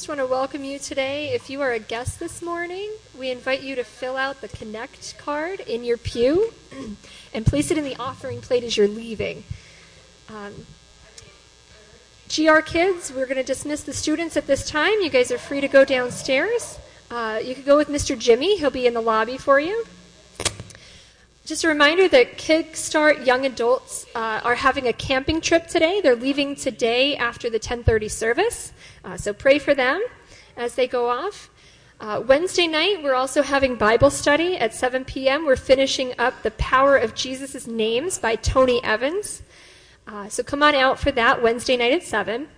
just want to welcome you today. If you are a guest this morning, we invite you to fill out the Connect card in your pew and place it in the offering plate as you're leaving. Um, GR kids, we're going to dismiss the students at this time. You guys are free to go downstairs. Uh, you could go with Mr. Jimmy, he'll be in the lobby for you. Just a reminder that Kickstart Young Adults uh, are having a camping trip today. They're leaving today after the 10:30 service, uh, so pray for them as they go off. Uh, Wednesday night, we're also having Bible study at 7 p.m. We're finishing up The Power of Jesus' Names by Tony Evans. Uh, so come on out for that Wednesday night at 7.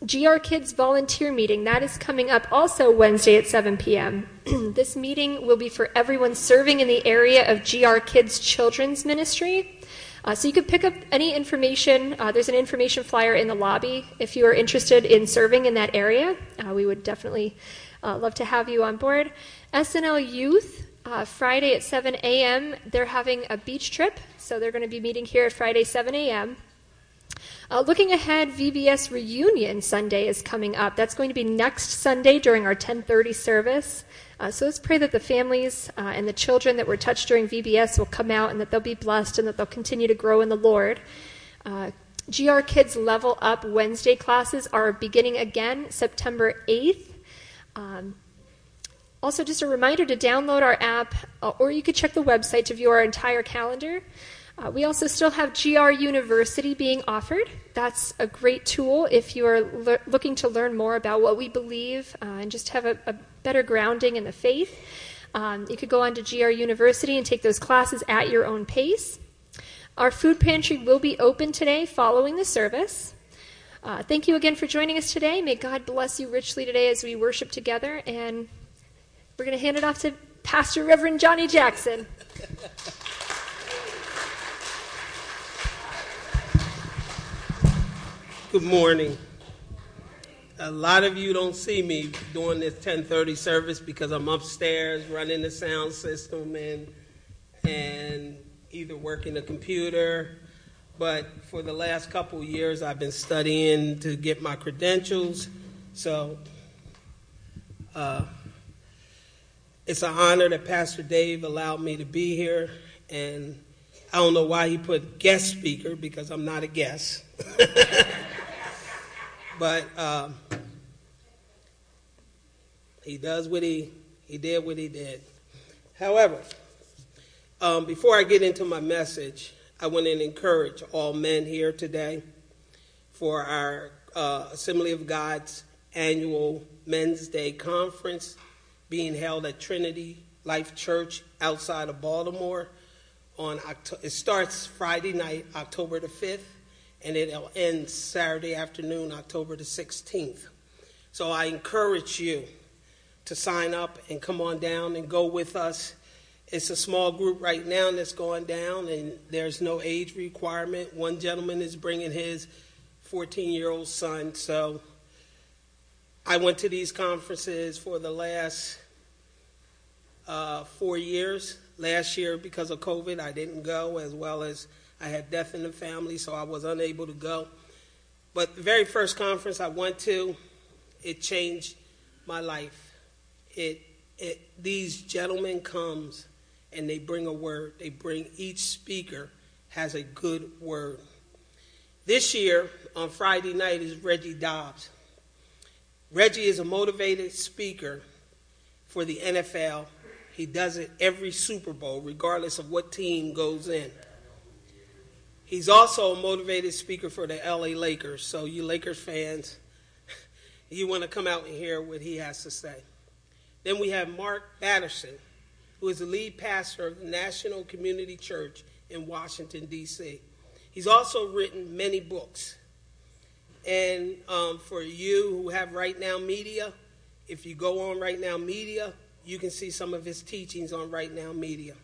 GR Kids volunteer meeting. That is coming up also Wednesday at 7 p.m. this meeting will be for everyone serving in the area of GR Kids Children's Ministry. Uh, so you could pick up any information. Uh, there's an information flyer in the lobby if you are interested in serving in that area. Uh, we would definitely uh, love to have you on board. SNL Youth, uh, Friday at 7 a.m., they're having a beach trip. So they're going to be meeting here at Friday, 7 a.m. Uh, looking ahead, VBS reunion Sunday is coming up. That's going to be next Sunday during our 10:30 service. Uh, so let's pray that the families uh, and the children that were touched during VBS will come out and that they'll be blessed and that they'll continue to grow in the Lord. Uh, GR Kids Level Up Wednesday classes are beginning again September 8th. Um, also, just a reminder to download our app, uh, or you could check the website to view our entire calendar. Uh, we also still have GR University being offered. That's a great tool if you are le- looking to learn more about what we believe uh, and just have a, a, better grounding in the faith. Um, you could go on to GR University and take those classes at your own pace. Our food pantry will be open today following the service. Uh, thank you again for joining us today. May God bless you richly today as we worship together. And we're going to hand it off to Pastor Reverend Johnny Jackson. Good morning. A lot of you don't see me doing this 10:30 service because I'm upstairs running the sound system and and either working the computer. But for the last couple years, I've been studying to get my credentials. So uh, it's an honor that Pastor Dave allowed me to be here. And I don't know why he put guest speaker because I'm not a guest. but um, he does what he he did what he did. However, um, before I get into my message, I want to encourage all men here today for our uh, Assembly of God's annual Men's Day conference being held at Trinity Life Church outside of Baltimore. On October, it starts Friday night, October the fifth and it'll end Saturday afternoon, October the 16th. So I encourage you to sign up and come on down and go with us. It's a small group right now that's going down, and there's no age requirement. One gentleman is bringing his 14 year old son. So I went to these conferences for the last uh, four years. Last year, because of COVID, I didn't go, as well as I had death in the family, so I was unable to go. But the very first conference I went to, it changed my life. It, it, these gentlemen comes and they bring a word. They bring each speaker has a good word. This year on Friday night is Reggie Dabbs. Reggie is a motivated speaker for the NFL. He does it every Super Bowl, regardless of what team goes in. He's also a motivated speaker for the LA Lakers. So, you Lakers fans, you want to come out and hear what he has to say. Then we have Mark Batterson, who is the lead pastor of the National Community Church in Washington, D.C. He's also written many books. And um, for you who have Right Now Media, if you go on Right Now Media, you can see some of his teachings on Right Now Media.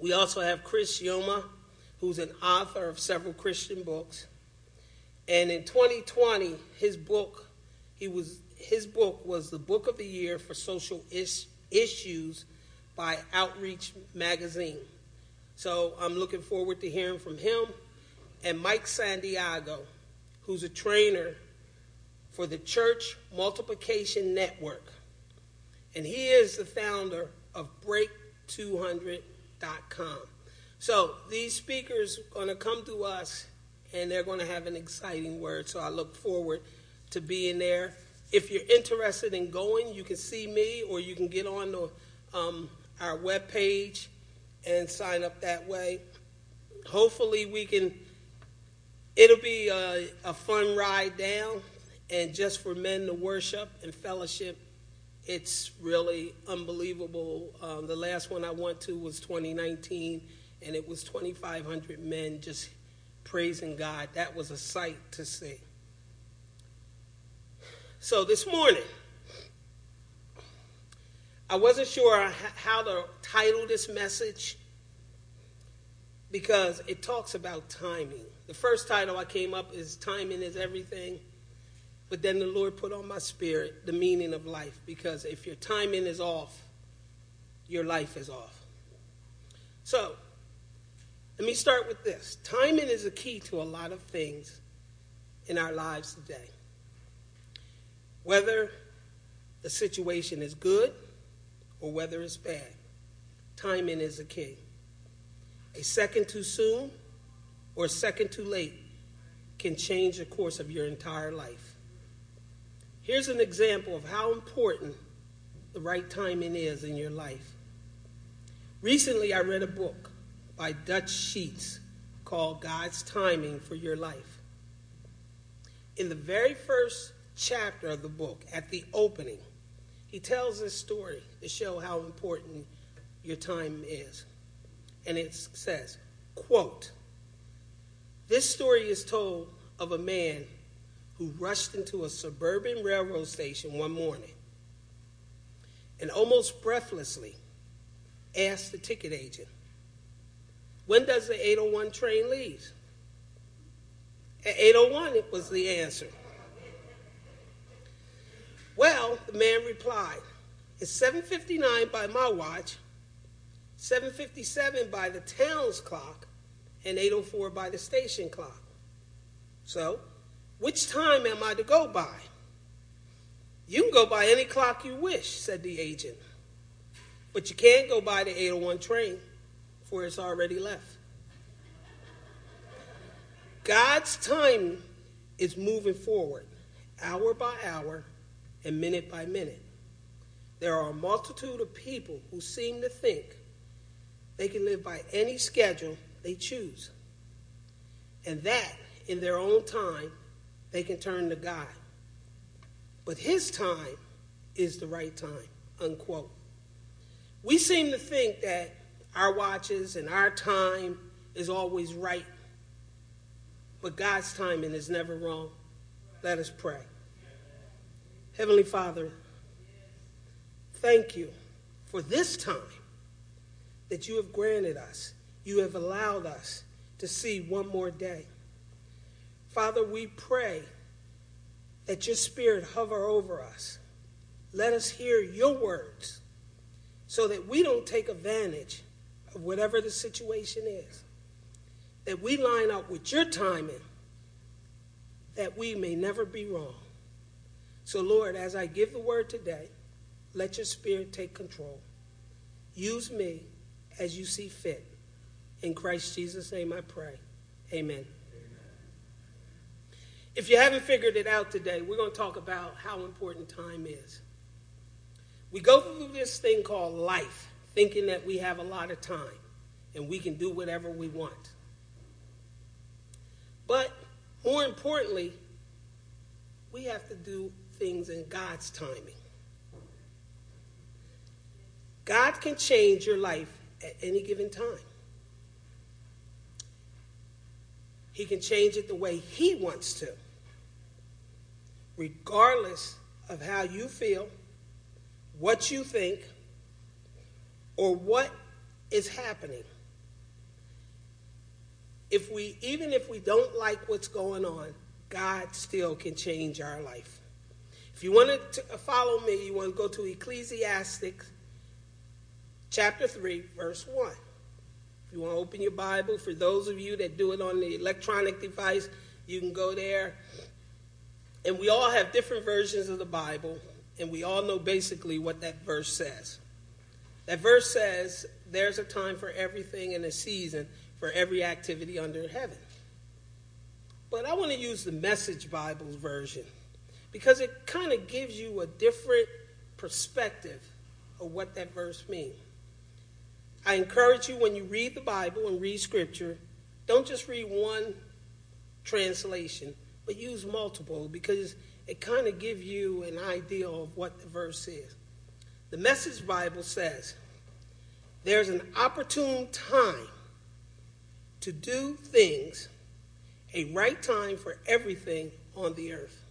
We also have Chris Yoma, who's an author of several Christian books. And in 2020, his book, he was his book was the book of the year for social is, issues by Outreach Magazine. So I'm looking forward to hearing from him and Mike Santiago, who's a trainer for the Church Multiplication Network. And he is the founder of Break200.com. So these speakers are going to come to us and they're going to have an exciting word. So I look forward to being there. If you're interested in going, you can see me or you can get on the, um, our webpage and sign up that way. Hopefully, we can, it'll be a, a fun ride down and just for men to worship and fellowship it's really unbelievable. Um, the last one I went to was 2019, and it was 2,500 men just praising God. That was a sight to see. So this morning, I wasn't sure how to title this message because it talks about timing. The first title I came up is Timing is Everything. But then the Lord put on my spirit the meaning of life because if your timing is off, your life is off. So, let me start with this. Timing is a key to a lot of things in our lives today. Whether the situation is good or whether it's bad, timing is a key. A second too soon or a second too late can change the course of your entire life. Here's an example of how important the right timing is in your life. Recently, I read a book by Dutch Sheets called God's Timing for Your Life. In the very first chapter of the book, at the opening, he tells this story to show how important your time is. And it says, quote, this story is told of a man who rushed into a suburban railroad station one morning and almost breathlessly asked the ticket agent, When does the 801 train leave? At 801, it was the answer. Well, the man replied, It's 759 by my watch, 757 by the town's clock, and 804 by the station clock. So, which time am I to go by? You can go by any clock you wish, said the agent. But you can't go by the 801 train, for it's already left. God's time is moving forward, hour by hour and minute by minute. There are a multitude of people who seem to think they can live by any schedule they choose, and that in their own time they can turn to God. But his time is the right time, unquote. We seem to think that our watches and our time is always right, but God's timing is never wrong. Let us pray. Heavenly Father, thank you for this time that you have granted us. You have allowed us to see one more day. Father, we pray that your spirit hover over us. Let us hear your words so that we don't take advantage whatever the situation is. That we line up with your timing, that we may never be wrong. So, Lord, as I give the word today, let your spirit take control. Use me as you see fit. In Christ Jesus' name I pray. Amen. If you haven't figured it out today, we're going to talk about how important time is. We go through this thing called life, thinking that we have a lot of time and we can do whatever we want. But more importantly, we have to do things in God's timing. God can change your life at any given time. He can change it the way He wants to regardless of how you feel, what you think, or what is happening. If we, even if we don't like what's going on, God still can change our life. If you want to uh, follow me, you want to go to Ecclesiastes chapter 3, verse 1. If you want to open your Bible, for those of you that do it on the electronic device, you can go there And we all have different versions of the Bible, and we all know basically what that verse says. That verse says, There's a time for everything and a season for every activity under heaven. But I want to use the Message Bible's version because it kind of gives you a different perspective of what that verse means. I encourage you when you read the Bible and read Scripture, don't just read one translation, but use multiple because it kind of gives you an idea of what the verse is. The Message Bible says, There's an opportune time to do things, a right time for everything on the earth.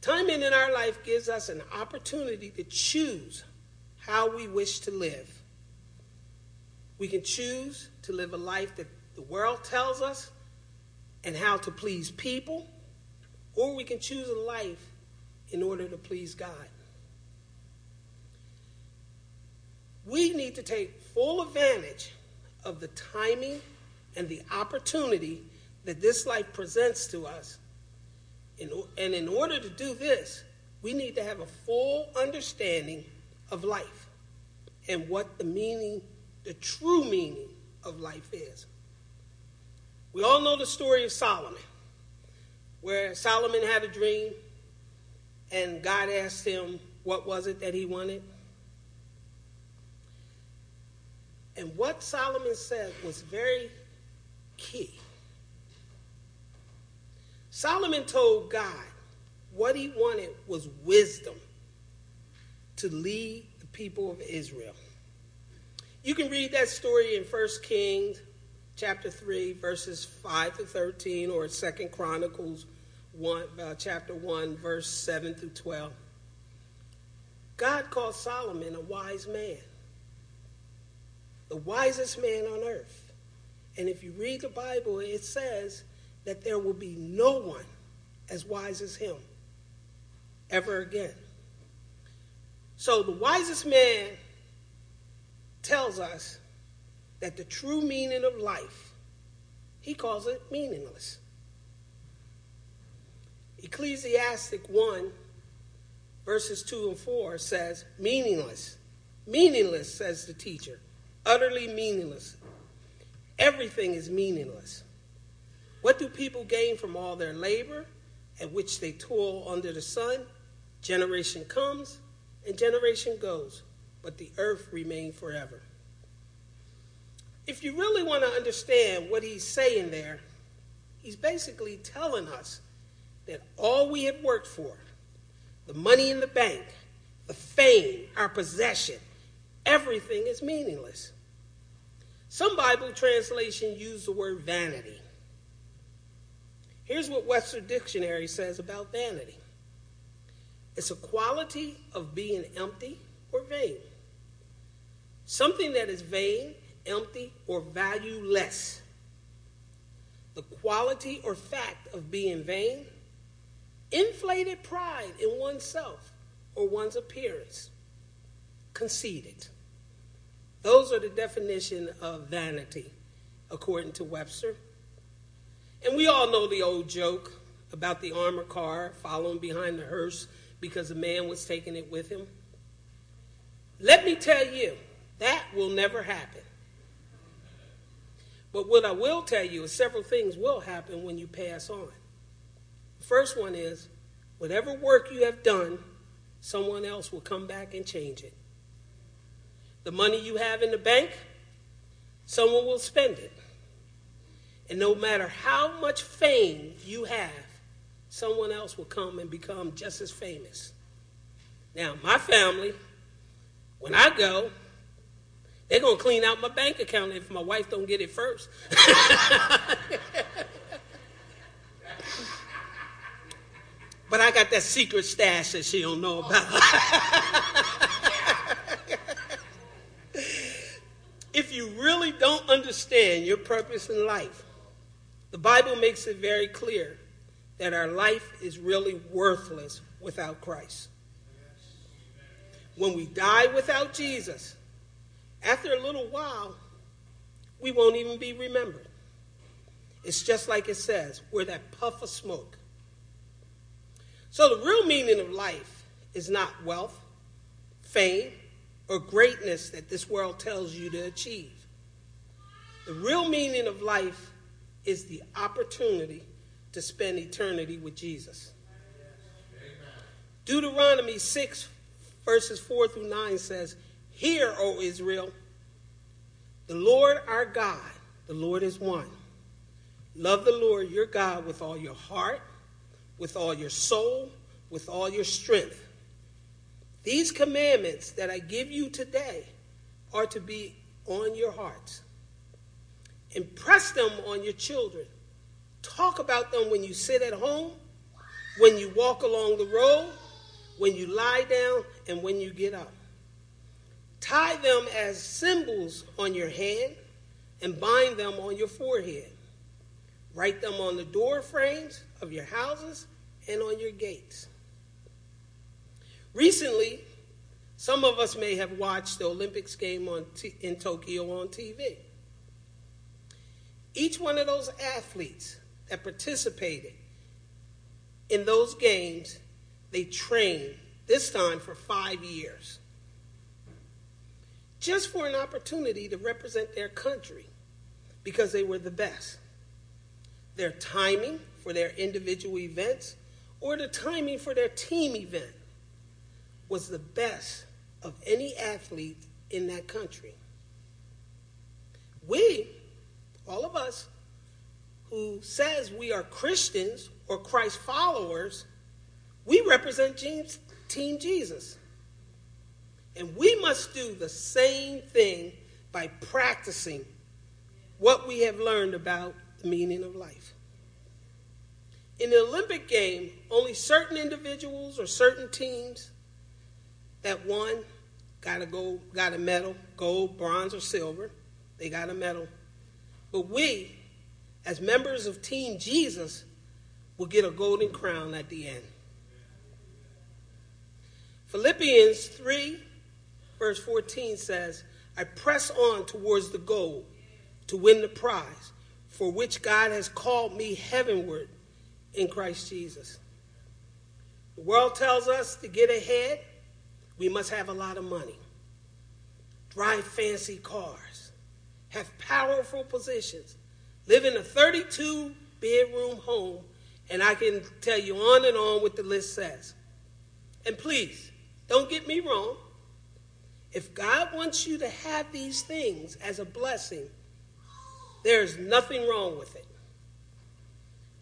Timing in our life gives us an opportunity to choose how we wish to live. We can choose to live a life that the world tells us and how to please people, or we can choose a life in order to please God. We need to take full advantage of the timing and the opportunity that this life presents to us. And in order to do this, we need to have a full understanding of life and what the meaning, the true meaning of life is. We all know the story of Solomon, where Solomon had a dream and God asked him what was it that he wanted. And what Solomon said was very key. Solomon told God what he wanted was wisdom to lead the people of Israel. You can read that story in 1 Kings chapter 3 verses 5 to 13 or 2 Chronicles 1 uh, chapter 1 verse 7 through 12. God called Solomon a wise man. The wisest man on earth. And if you read the Bible, it says that there will be no one as wise as him ever again. So the wisest man tells us that the true meaning of life, he calls it meaningless. Ecclesiastic 1, verses 2 and 4 says, meaningless. Meaningless, says the teacher. Utterly meaningless. Everything is meaningless. What do people gain from all their labor at which they toil under the sun? Generation comes and generation goes, but the earth remains forever. If you really want to understand what he's saying there, he's basically telling us that all we have worked for, the money in the bank, the fame, our possession, everything is meaningless. Some Bible translations use the word vanity. Here's what Webster Dictionary says about vanity it's a quality of being empty or vain. Something that is vain, empty, or valueless. The quality or fact of being vain, inflated pride in oneself or one's appearance, conceited. Those are the definition of vanity, according to Webster. And we all know the old joke about the armored car following behind the hearse because a man was taking it with him. Let me tell you, that will never happen. But what I will tell you is several things will happen when you pass on. The first one is whatever work you have done, someone else will come back and change it. The money you have in the bank, someone will spend it. And no matter how much fame you have, someone else will come and become just as famous. Now, my family, when I go, they're going to clean out my bank account if my wife don't get it first. but I got that secret stash that she don't know about. if you really don't understand your purpose in life, the Bible makes it very clear that our life is really worthless without Christ. When we die without Jesus, after a little while, we won't even be remembered. It's just like it says, we're that puff of smoke. So, the real meaning of life is not wealth, fame, or greatness that this world tells you to achieve. The real meaning of life is the opportunity to spend eternity with Jesus. Deuteronomy 6, verses 4 through 9 says, Hear, O Israel, the Lord our God, the Lord is one. Love the Lord your God with all your heart, with all your soul, with all your strength. These commandments that I give you today are to be on your hearts. Impress them on your children. Talk about them when you sit at home, when you walk along the road, when you lie down, and when you get up. Tie them as symbols on your hand and bind them on your forehead. Write them on the door frames of your houses and on your gates. Recently, some of us may have watched the Olympics game t- in Tokyo on TV. Each one of those athletes that participated in those games, they trained this time for five years just for an opportunity to represent their country because they were the best. Their timing for their individual events or the timing for their team event was the best of any athlete in that country. We, all of us, who says we are Christians or Christ followers, we represent Team Jesus. And we must do the same thing by practicing what we have learned about the meaning of life. In the Olympic game, only certain individuals or certain teams that won got a gold, got a medal, gold, bronze, or silver. They got a medal. But we, as members of Team Jesus, will get a golden crown at the end. Philippians 3 verse 14 says, I press on towards the goal to win the prize for which God has called me heavenward in Christ Jesus. The world tells us to get ahead, we must have a lot of money, drive fancy cars, have powerful positions, live in a 32 bedroom home, and I can tell you on and on what the list says. And please, don't get me wrong. If God wants you to have these things as a blessing, there's nothing wrong with it.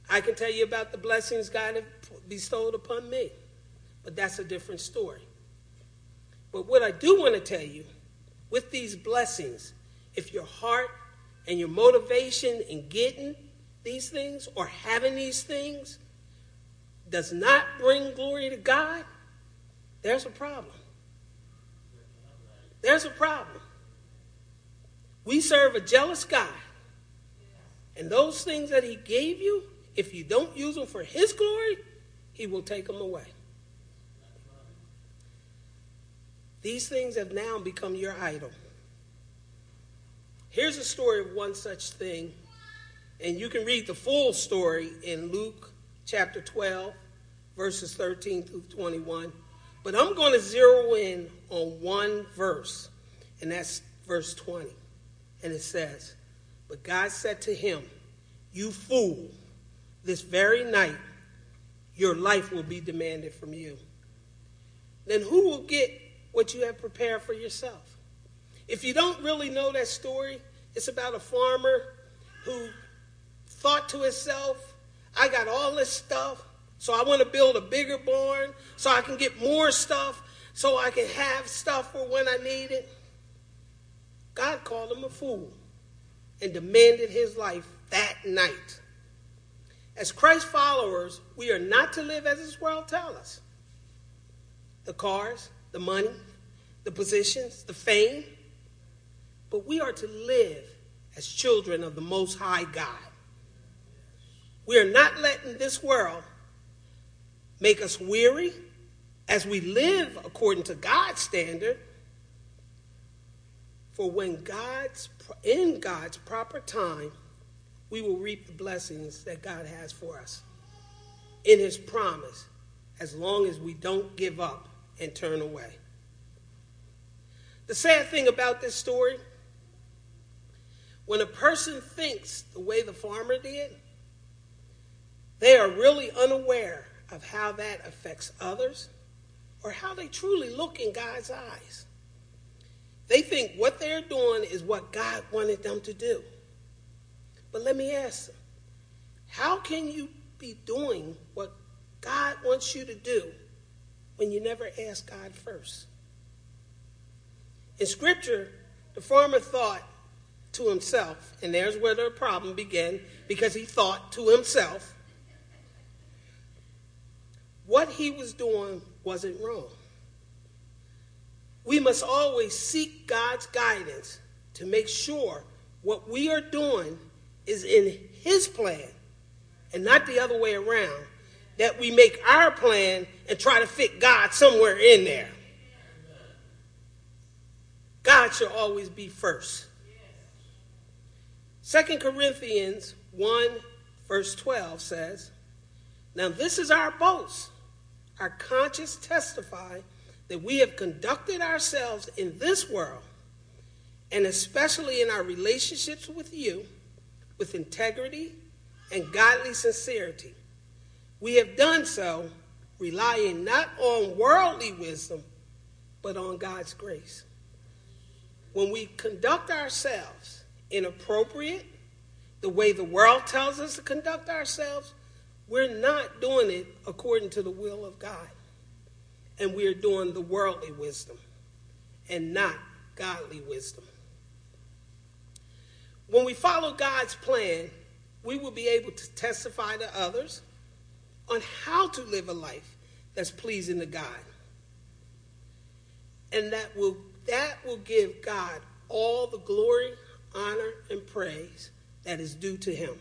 I can tell you about the blessings God has bestowed upon me, but that's a different story. But what I do want to tell you with these blessings, if your heart and your motivation in getting these things or having these things does not bring glory to God, there's a problem. There's a problem. We serve a jealous God. And those things that He gave you, if you don't use them for His glory, He will take them away. These things have now become your idol. Here's a story of one such thing, and you can read the full story in Luke chapter 12, verses 13 through 21. But I'm going to zero in on one verse, and that's verse 20. And it says, But God said to him, You fool, this very night your life will be demanded from you. Then who will get what you have prepared for yourself? If you don't really know that story, it's about a farmer who thought to himself, I got all this stuff. So I want to build a bigger barn so I can get more stuff, so I can have stuff for when I need it. God called him a fool and demanded his life that night. As Christ followers, we are not to live as this world tells us. The cars, the money, the positions, the fame, but we are to live as children of the Most High God. We are not letting this world make us weary as we live according to God's standard. For when God's in God's proper time, we will reap the blessings that God has for us in his promise as long as we don't give up and turn away. The sad thing about this story, when a person thinks the way the farmer did, they are really unaware of how that affects others or how they truly look in God's eyes. They think what they're doing is what God wanted them to do. But let me ask them how can you be doing what God wants you to do when you never ask God first? In Scripture, the farmer thought to himself, and there's where the problem began because he thought to himself. What he was doing wasn't wrong. We must always seek God's guidance to make sure what we are doing is in His plan and not the other way around. That we make our plan and try to fit God somewhere in there. God should always be first. 2 Corinthians 1, verse 12 says, Now this is our boast. Our conscience testify that we have conducted ourselves in this world, and especially in our relationships with you, with integrity and godly sincerity. We have done so relying not on worldly wisdom, but on God's grace. When we conduct ourselves inappropriate, the way the world tells us to conduct ourselves, we're not doing it according to the will of God and we are doing the worldly wisdom and not godly wisdom. When we follow God's plan, we will be able to testify to others on how to live a life that's pleasing to God. And that will, that will give God all the glory, honor, and praise that is due to Him.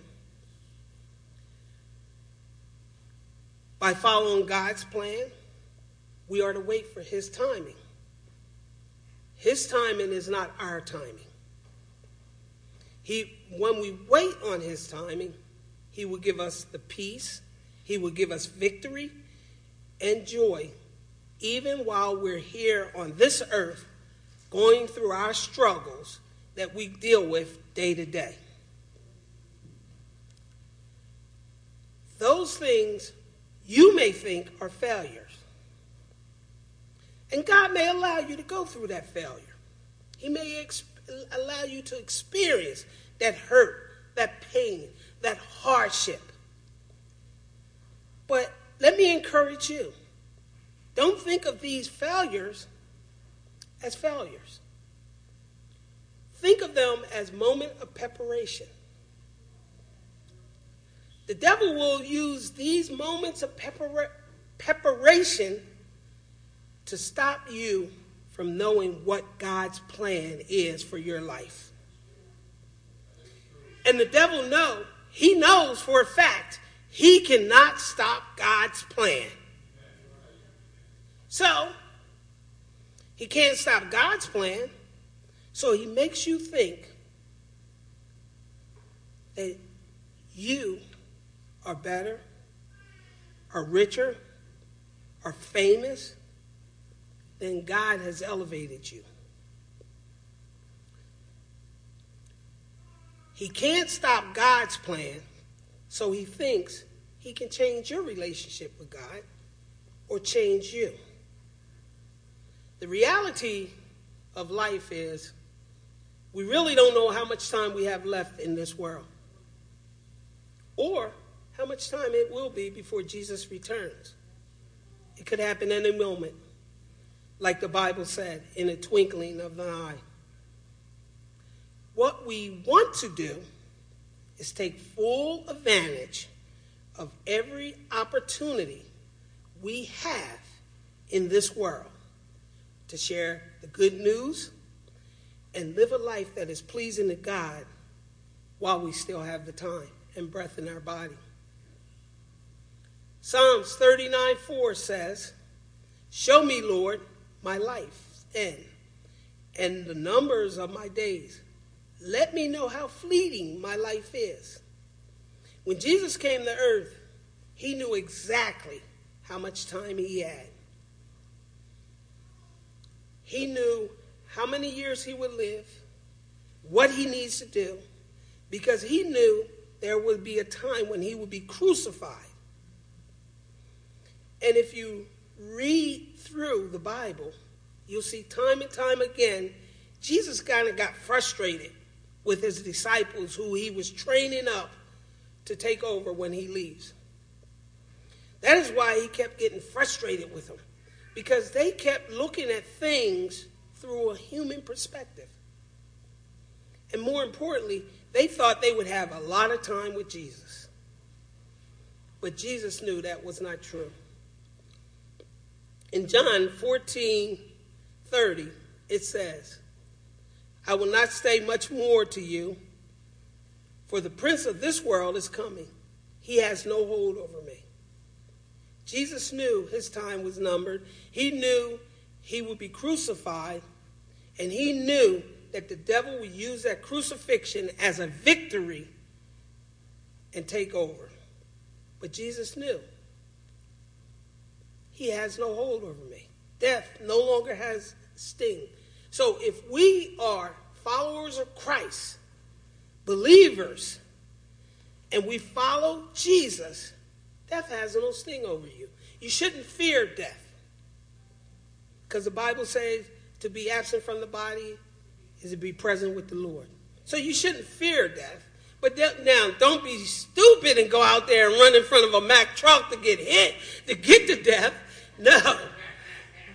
By following God's plan, we are to wait for his timing. His timing is not our timing. He, when we wait on his timing, he will give us the peace, he will give us victory and joy, even while we're here on this earth going through our struggles that we deal with day to day. Those things you may think are failures and God may allow you to go through that failure. He may ex- allow you to experience that hurt, that pain, that hardship. But let me encourage you don't think of these failures as failures. Think of them as moment of preparation. The devil will use these moments of prepara- preparation to stop you from knowing what God's plan is for your life. And the devil know, he knows for a fact he cannot stop God's plan. So, he can't stop God's plan. So he makes you think that you are better, are richer, are famous, then God has elevated you. He can't stop God's plan, so he thinks he can change your relationship with God or change you. The reality of life is we really don't know how much time we have left in this world or how much time it will be before Jesus returns. It could happen any moment like the Bible said, in a twinkling of an eye. What we want to do is take full advantage of every opportunity we have in this world to share the good news and live a life that is pleasing to God while we still have the time and breath in our body. Psalms 39 4 says, Show me, Lord, my life end and the numbers of my days. Let me know how fleeting my life is. When Jesus came to earth, he knew exactly how much time he had. He knew how many years he would live, what he needs to do, because he knew there would be a time when he would be crucified. And if you read through the Bible, you'll see time and time again, Jesus kind of got frustrated with his disciples who he was training up to take over when he leaves. That is why he kept getting frustrated with them, because they kept looking at things through a human perspective. And more importantly, they thought they would have a lot of time with Jesus. But Jesus knew that was not true. In John 14 30, it says, I will not say much more to you, for the prince of this world is coming. He has no hold over me. Jesus knew his time was numbered. He knew he would be crucified, and he knew that the devil would use that crucifixion as a victory and take over. But Jesus knew he has no hold over me. Death no longer has sting. So if we are followers of Christ, believers, and we follow Jesus, death has no sting over you. You shouldn't fear death. Because the Bible says to be absent from the body is to be present with the Lord. So you shouldn't fear death. But now, don't be stupid and go out there and run in front of a Mack truck to get hit, to get to death. No.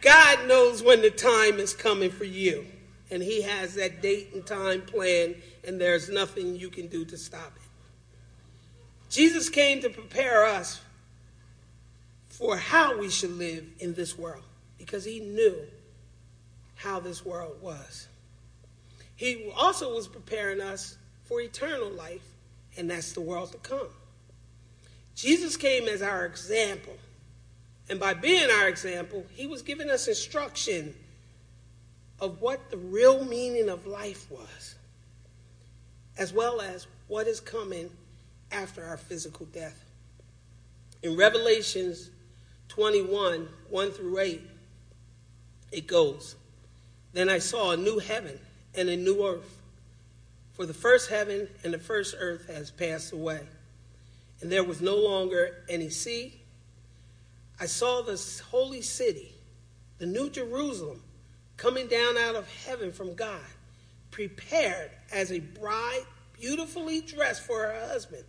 God knows when the time is coming for you. And He has that date and time planned, and there's nothing you can do to stop it. Jesus came to prepare us for how we should live in this world because He knew how this world was. He also was preparing us for eternal life, and that's the world to come. Jesus came as our example and by being our example, he was giving us instruction of what the real meaning of life was, as well as what is coming after our physical death. In Revelations 21 1 through 8, it goes Then I saw a new heaven and a new earth, for the first heaven and the first earth has passed away, and there was no longer any sea I saw the holy city, the New Jerusalem, coming down out of heaven from God, prepared as a bride beautifully dressed for her husband.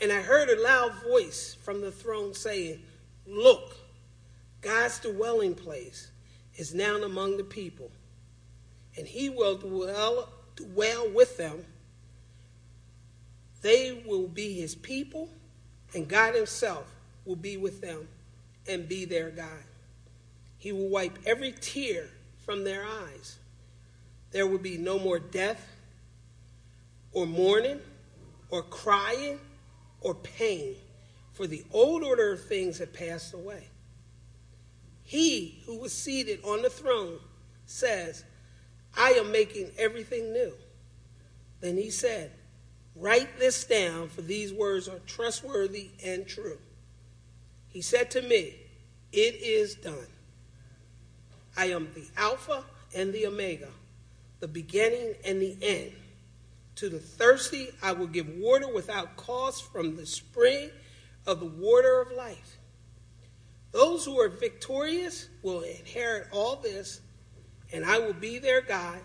And I heard a loud voice from the throne saying, Look, God's dwelling place is now among the people, and he will dwell, dwell with them. They will be his people, and God himself will be with them and be their God. He will wipe every tear from their eyes. There will be no more death, or mourning, or crying, or pain, for the old order of things have passed away. He who was seated on the throne says, I am making everything new. Then he said, Write this down, for these words are trustworthy and true. He said to me, It is done. I am the Alpha and the Omega, the beginning and the end. To the thirsty, I will give water without cost from the spring of the water of life. Those who are victorious will inherit all this, and I will be their God,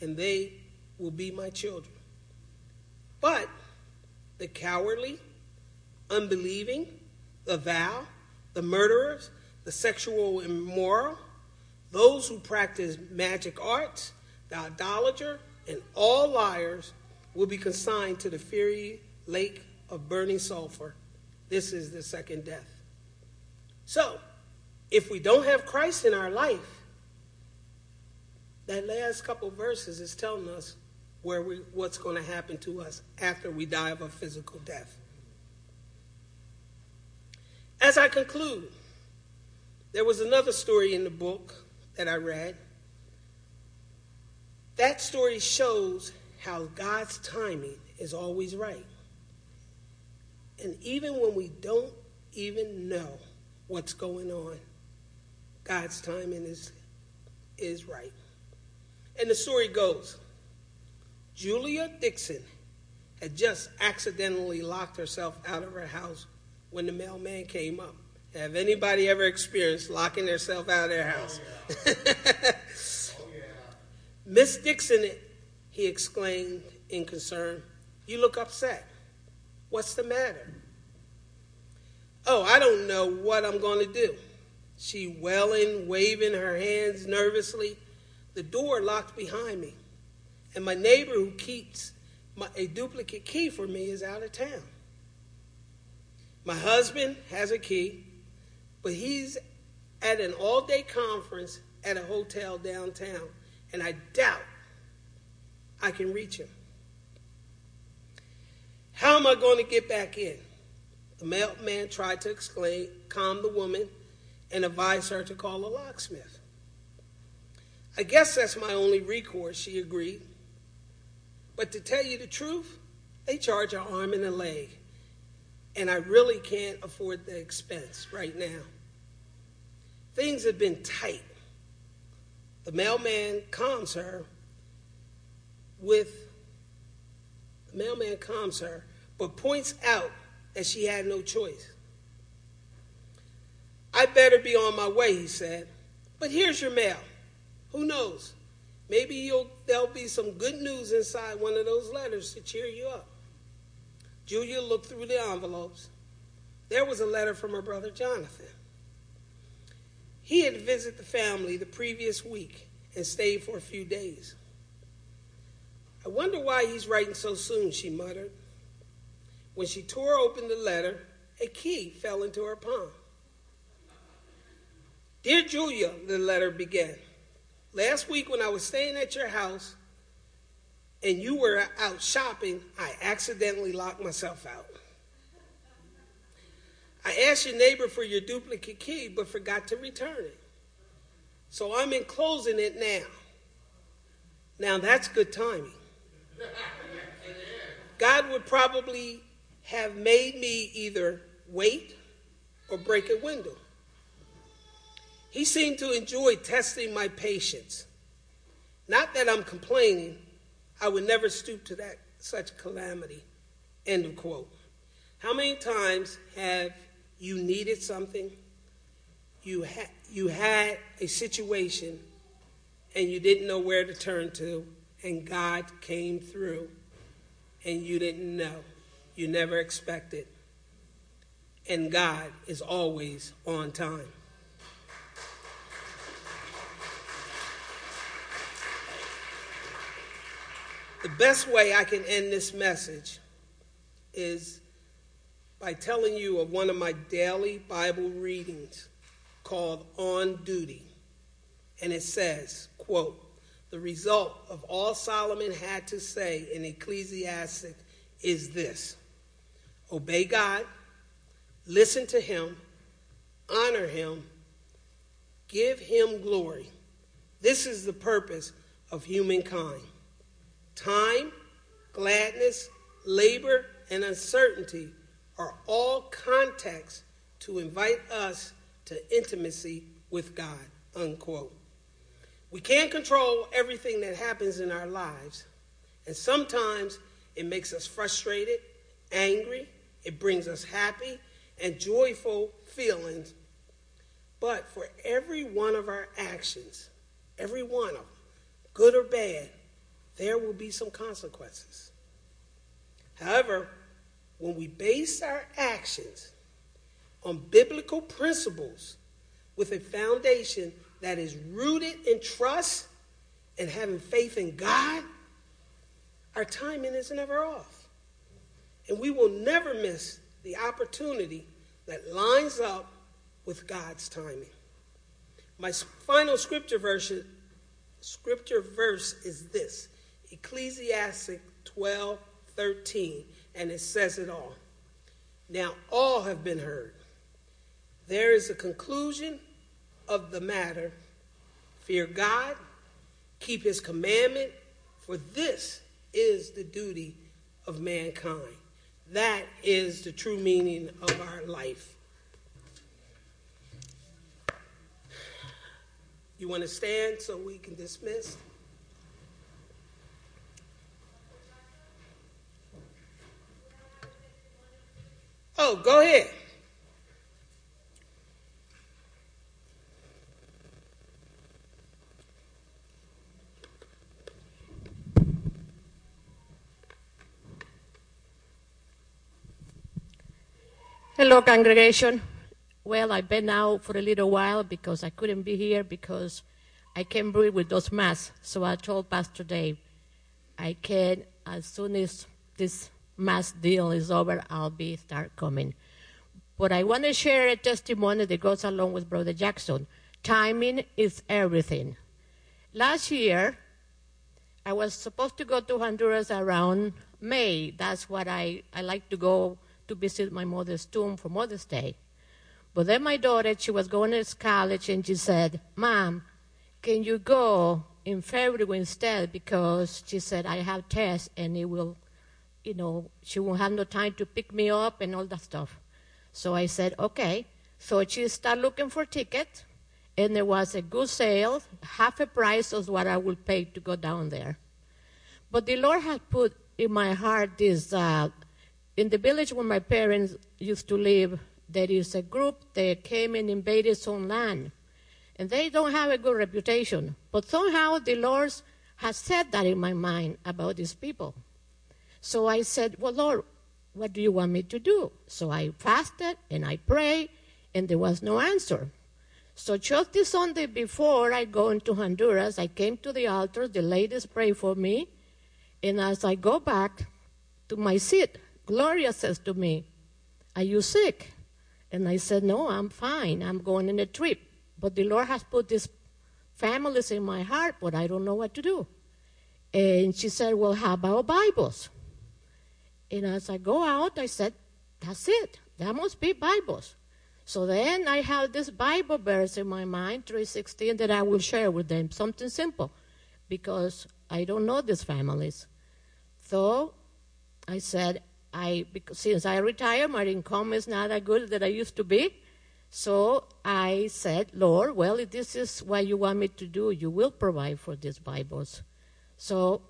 and they will be my children. But the cowardly, unbelieving, the vow, the murderers, the sexual immoral, those who practice magic arts, the idolater, and all liars will be consigned to the fiery lake of burning sulfur. This is the second death. So, if we don't have Christ in our life, that last couple verses is telling us where we, what's going to happen to us after we die of a physical death. As I conclude, there was another story in the book that I read. That story shows how God's timing is always right. And even when we don't even know what's going on. God's timing is, is right. And the story goes Julia Dixon had just accidentally locked herself out of her house when the mailman came up. Have anybody ever experienced locking themselves out of their house? Oh, yeah. oh, yeah. Miss Dixon, he exclaimed in concern, you look upset. What's the matter? Oh, I don't know what I'm going to do. She welling, waving her hands nervously. The door locked behind me, and my neighbor who keeps my, a duplicate key for me is out of town. My husband has a key, but he's at an all day conference at a hotel downtown, and I doubt I can reach him. How am I going to get back in? The mailman tried to exclaim, calm the woman, and advise her to call a locksmith. I guess that's my only recourse, she agreed. But to tell you the truth, they charge an arm and a leg, and I really can't afford the expense right now. Things have been tight. The mailman calms her with the mailman calms her, but points out that she had no choice. I better be on my way, he said. But here's your mail. Who knows? Maybe there'll be some good news inside one of those letters to cheer you up. Julia looked through the envelopes. There was a letter from her brother Jonathan. He had visited the family the previous week and stayed for a few days. I wonder why he's writing so soon, she muttered. When she tore open the letter, a key fell into her palm. Dear Julia, the letter began. Last week when I was staying at your house and you were out shopping, I accidentally locked myself out. I asked your neighbor for your duplicate key but forgot to return it. So I'm enclosing it now. Now that's good timing. God would probably have made me either wait or break a window. He seemed to enjoy testing my patience. Not that I'm complaining, I would never stoop to that such calamity. End of quote. How many times have you needed something? You had you had a situation and you didn't know where to turn to, and God came through, and you didn't know. You never expected. And God is always on time. The best way I can end this message is by telling you of one of my daily Bible readings called On Duty. And it says, quote, the result of all Solomon had to say in Ecclesiastes is this obey God, listen to Him, honor Him, give Him glory. This is the purpose of humankind. Time, gladness, labor, and uncertainty are all contexts to invite us to intimacy with God. Unquote. We can't control everything that happens in our lives, and sometimes it makes us frustrated, angry, it brings us happy and joyful feelings. But for every one of our actions, every one of them, good or bad, there will be some consequences. However, when we base our actions on biblical principles with a foundation that is rooted in trust and having faith in God, our timing is never off. And we will never miss the opportunity that lines up with God's timing. My final scripture verse, scripture verse is this Ecclesiastes 12 13, and it says it all. Now, all have been heard. There is a conclusion of the matter. Fear God, keep his commandment, for this is the duty of mankind. That is the true meaning of our life. You want to stand so we can dismiss? Oh, go ahead. Hello, congregation. Well, I've been out for a little while because I couldn't be here because I can't breathe with those masks. So I told Pastor Dave, I can, as soon as this mask deal is over, I'll be start coming. But I want to share a testimony that goes along with Brother Jackson. Timing is everything. Last year, I was supposed to go to Honduras around May. That's what I, I like to go to visit my mother's tomb for Mother's Day. But then my daughter, she was going to college, and she said, Mom, can you go in February instead? Because she said, I have tests, and it will, you know, she won't have no time to pick me up and all that stuff. So I said, okay. So she started looking for tickets, and there was a good sale, half a price of what I would pay to go down there. But the Lord had put in my heart this uh, in the village where my parents used to live, there is a group that came and invaded some land. And they don't have a good reputation. But somehow the Lord has said that in my mind about these people. So I said, Well, Lord, what do you want me to do? So I fasted and I prayed, and there was no answer. So just the Sunday before I go into Honduras, I came to the altar, the ladies prayed for me, and as I go back to my seat, Gloria says to me, Are you sick? And I said, No, I'm fine. I'm going on a trip. But the Lord has put these families in my heart, but I don't know what to do. And she said, Well, how about Bibles? And as I go out, I said, That's it. That must be Bibles. So then I have this Bible verse in my mind, 316, that I will share with them. Something simple, because I don't know these families. So I said, I since I retired, my income is not as good that I used to be. So I said, Lord, well, if this is what you want me to do, you will provide for these Bibles. So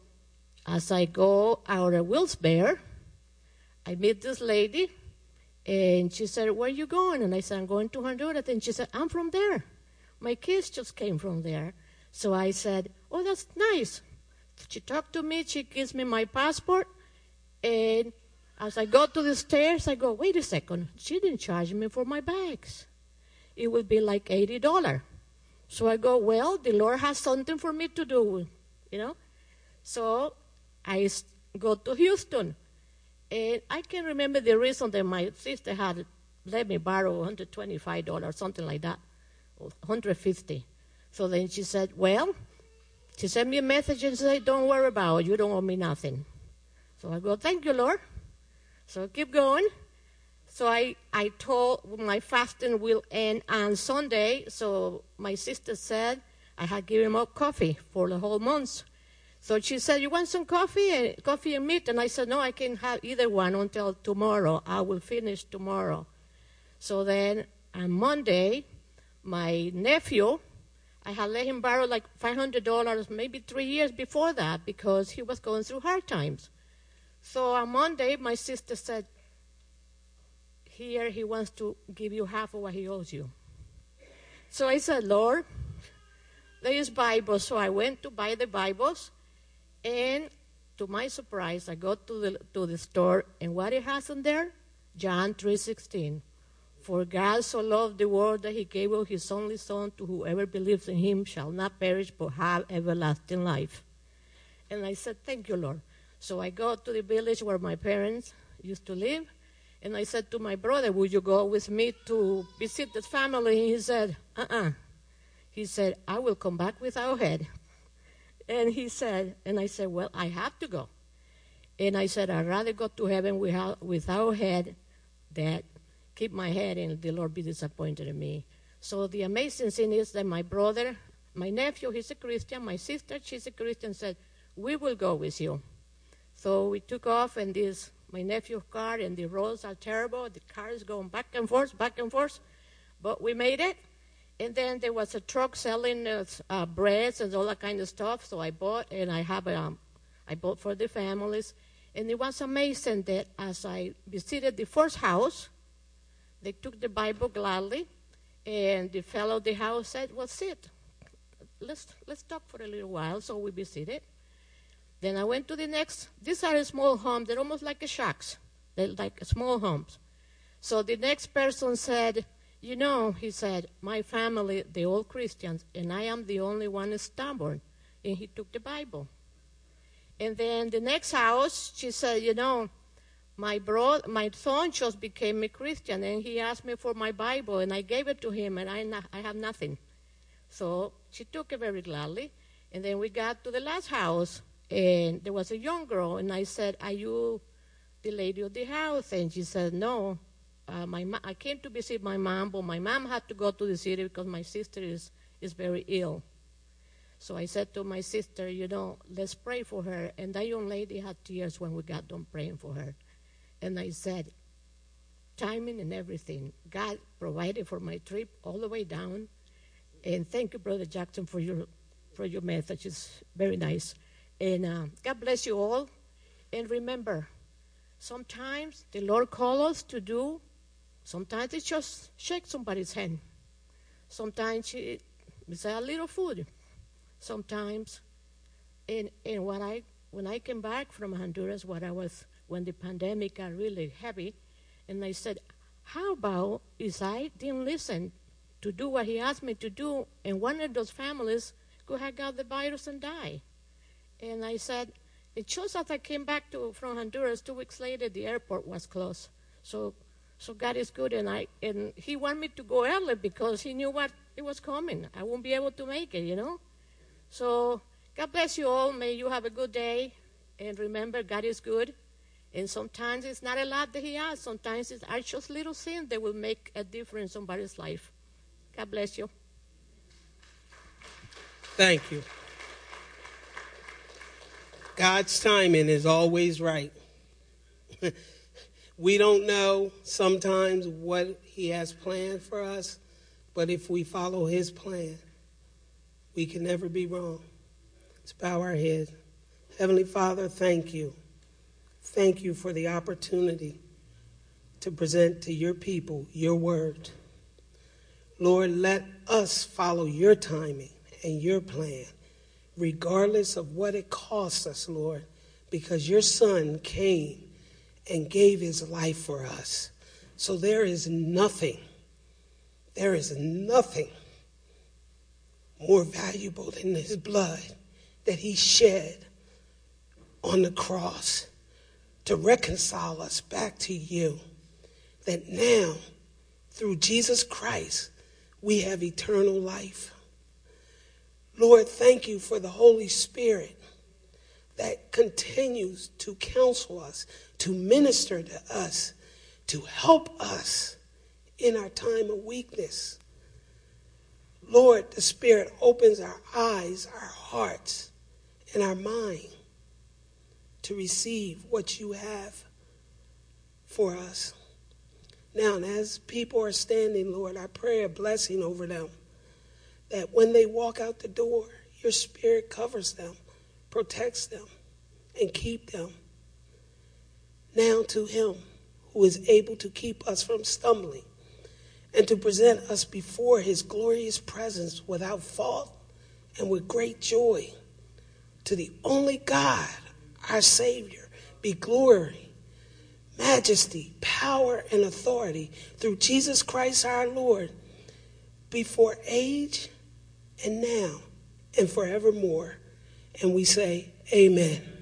as I go out of Wilkes-Barre, I meet this lady, and she said, Where are you going? And I said, I'm going to Honduras. And she said, I'm from there. My kids just came from there. So I said, Oh, that's nice. She talked to me, she gives me my passport, and as I go to the stairs, I go, wait a second, she didn't charge me for my bags. It would be like $80. So I go, well, the Lord has something for me to do, you know? So I go to Houston. And I can remember the reason that my sister had let me borrow $125, something like that, 150 So then she said, well, she sent me a message and said, don't worry about it. You don't owe me nothing. So I go, thank you, Lord. So keep going. So I, I told my fasting will end on Sunday. So my sister said I had given up coffee for the whole month. So she said, "You want some coffee and coffee and meat?" And I said, "No, I can have either one until tomorrow. I will finish tomorrow." So then on Monday, my nephew, I had let him borrow like five hundred dollars, maybe three years before that, because he was going through hard times. So on Monday, my sister said, Here he wants to give you half of what he owes you. So I said, Lord, there is Bibles. So I went to buy the Bibles, and to my surprise, I go to the, to the store, and what it has in there? John 3.16. For God so loved the world that he gave his only Son to whoever believes in him shall not perish but have everlasting life. And I said, Thank you, Lord. So I go to the village where my parents used to live, and I said to my brother, Would you go with me to visit the family? And he said, Uh uh-uh. uh He said, I will come back without head. And he said, and I said, Well, I have to go. And I said, I'd rather go to heaven without, without head than keep my head and the Lord be disappointed in me. So the amazing thing is that my brother, my nephew, he's a Christian, my sister, she's a Christian, said, We will go with you. So we took off in this, my nephew's car, and the roads are terrible. The car is going back and forth, back and forth. But we made it. And then there was a truck selling uh, breads and all that kind of stuff. So I bought, and I have um, I bought for the families. And it was amazing that as I visited the first house, they took the Bible gladly, and the fellow of the house said, "Well, sit. Let's let's talk for a little while." So we visited. Then I went to the next. These are small homes. They're almost like a shacks. They're like small homes. So the next person said, "You know," he said, "my family, they all Christians, and I am the only one stubborn." And he took the Bible. And then the next house, she said, "You know." my bro- my son just became a Christian, and he asked me for my Bible, and I gave it to him, and I, I have nothing. So she took it very gladly, and then we got to the last house, and there was a young girl, and I said, "Are you the lady of the house?" And she said, "No, uh, my ma- I came to visit my mom, but my mom had to go to the city because my sister is is very ill." So I said to my sister, "You know, let's pray for her." And that young lady had tears when we got done praying for her. And I said, timing and everything. God provided for my trip all the way down. And thank you, Brother Jackson, for your for your message. It's very nice. And uh, God bless you all. And remember, sometimes the Lord calls us to do. Sometimes it's just shake somebody's hand. Sometimes it's a little food. Sometimes, and and when I when I came back from Honduras, what I was when the pandemic got really heavy, and I said, How about if I didn't listen to do what he asked me to do, and one of those families could have got the virus and die? And I said, It shows that I came back to, from Honduras two weeks later, the airport was closed. So, so God is good, and I and He wanted me to go early because He knew what it was coming. I won't be able to make it, you know. So God bless you all. May you have a good day, and remember, God is good. And sometimes it's not a lot that he asks. Sometimes it's just little things that will make a difference in somebody's life. God bless you. Thank you. God's timing is always right. we don't know sometimes what he has planned for us, but if we follow his plan, we can never be wrong. Let's bow our head. Heavenly Father, thank you Thank you for the opportunity to present to your people your word. Lord, let us follow your timing and your plan, regardless of what it costs us, Lord, because your son came and gave his life for us. So there is nothing, there is nothing more valuable than his blood that he shed on the cross to reconcile us back to you. That now, through Jesus Christ, we have eternal life. Lord, thank you for the Holy Spirit that continues to counsel us, to minister to us, to help us in our time of weakness. Lord, the Spirit opens our eyes, our hearts, and our mind to receive what you have for us. Now, and as people are standing, Lord, I pray a blessing over them that when they walk out the door, your spirit covers them, protects them, and keep them. Now to him who is able to keep us from stumbling and to present us before his glorious presence without fault and with great joy to the only God our Savior, be glory, majesty, power, and authority through Jesus Christ our Lord, before age and now and forevermore. And we say, Amen.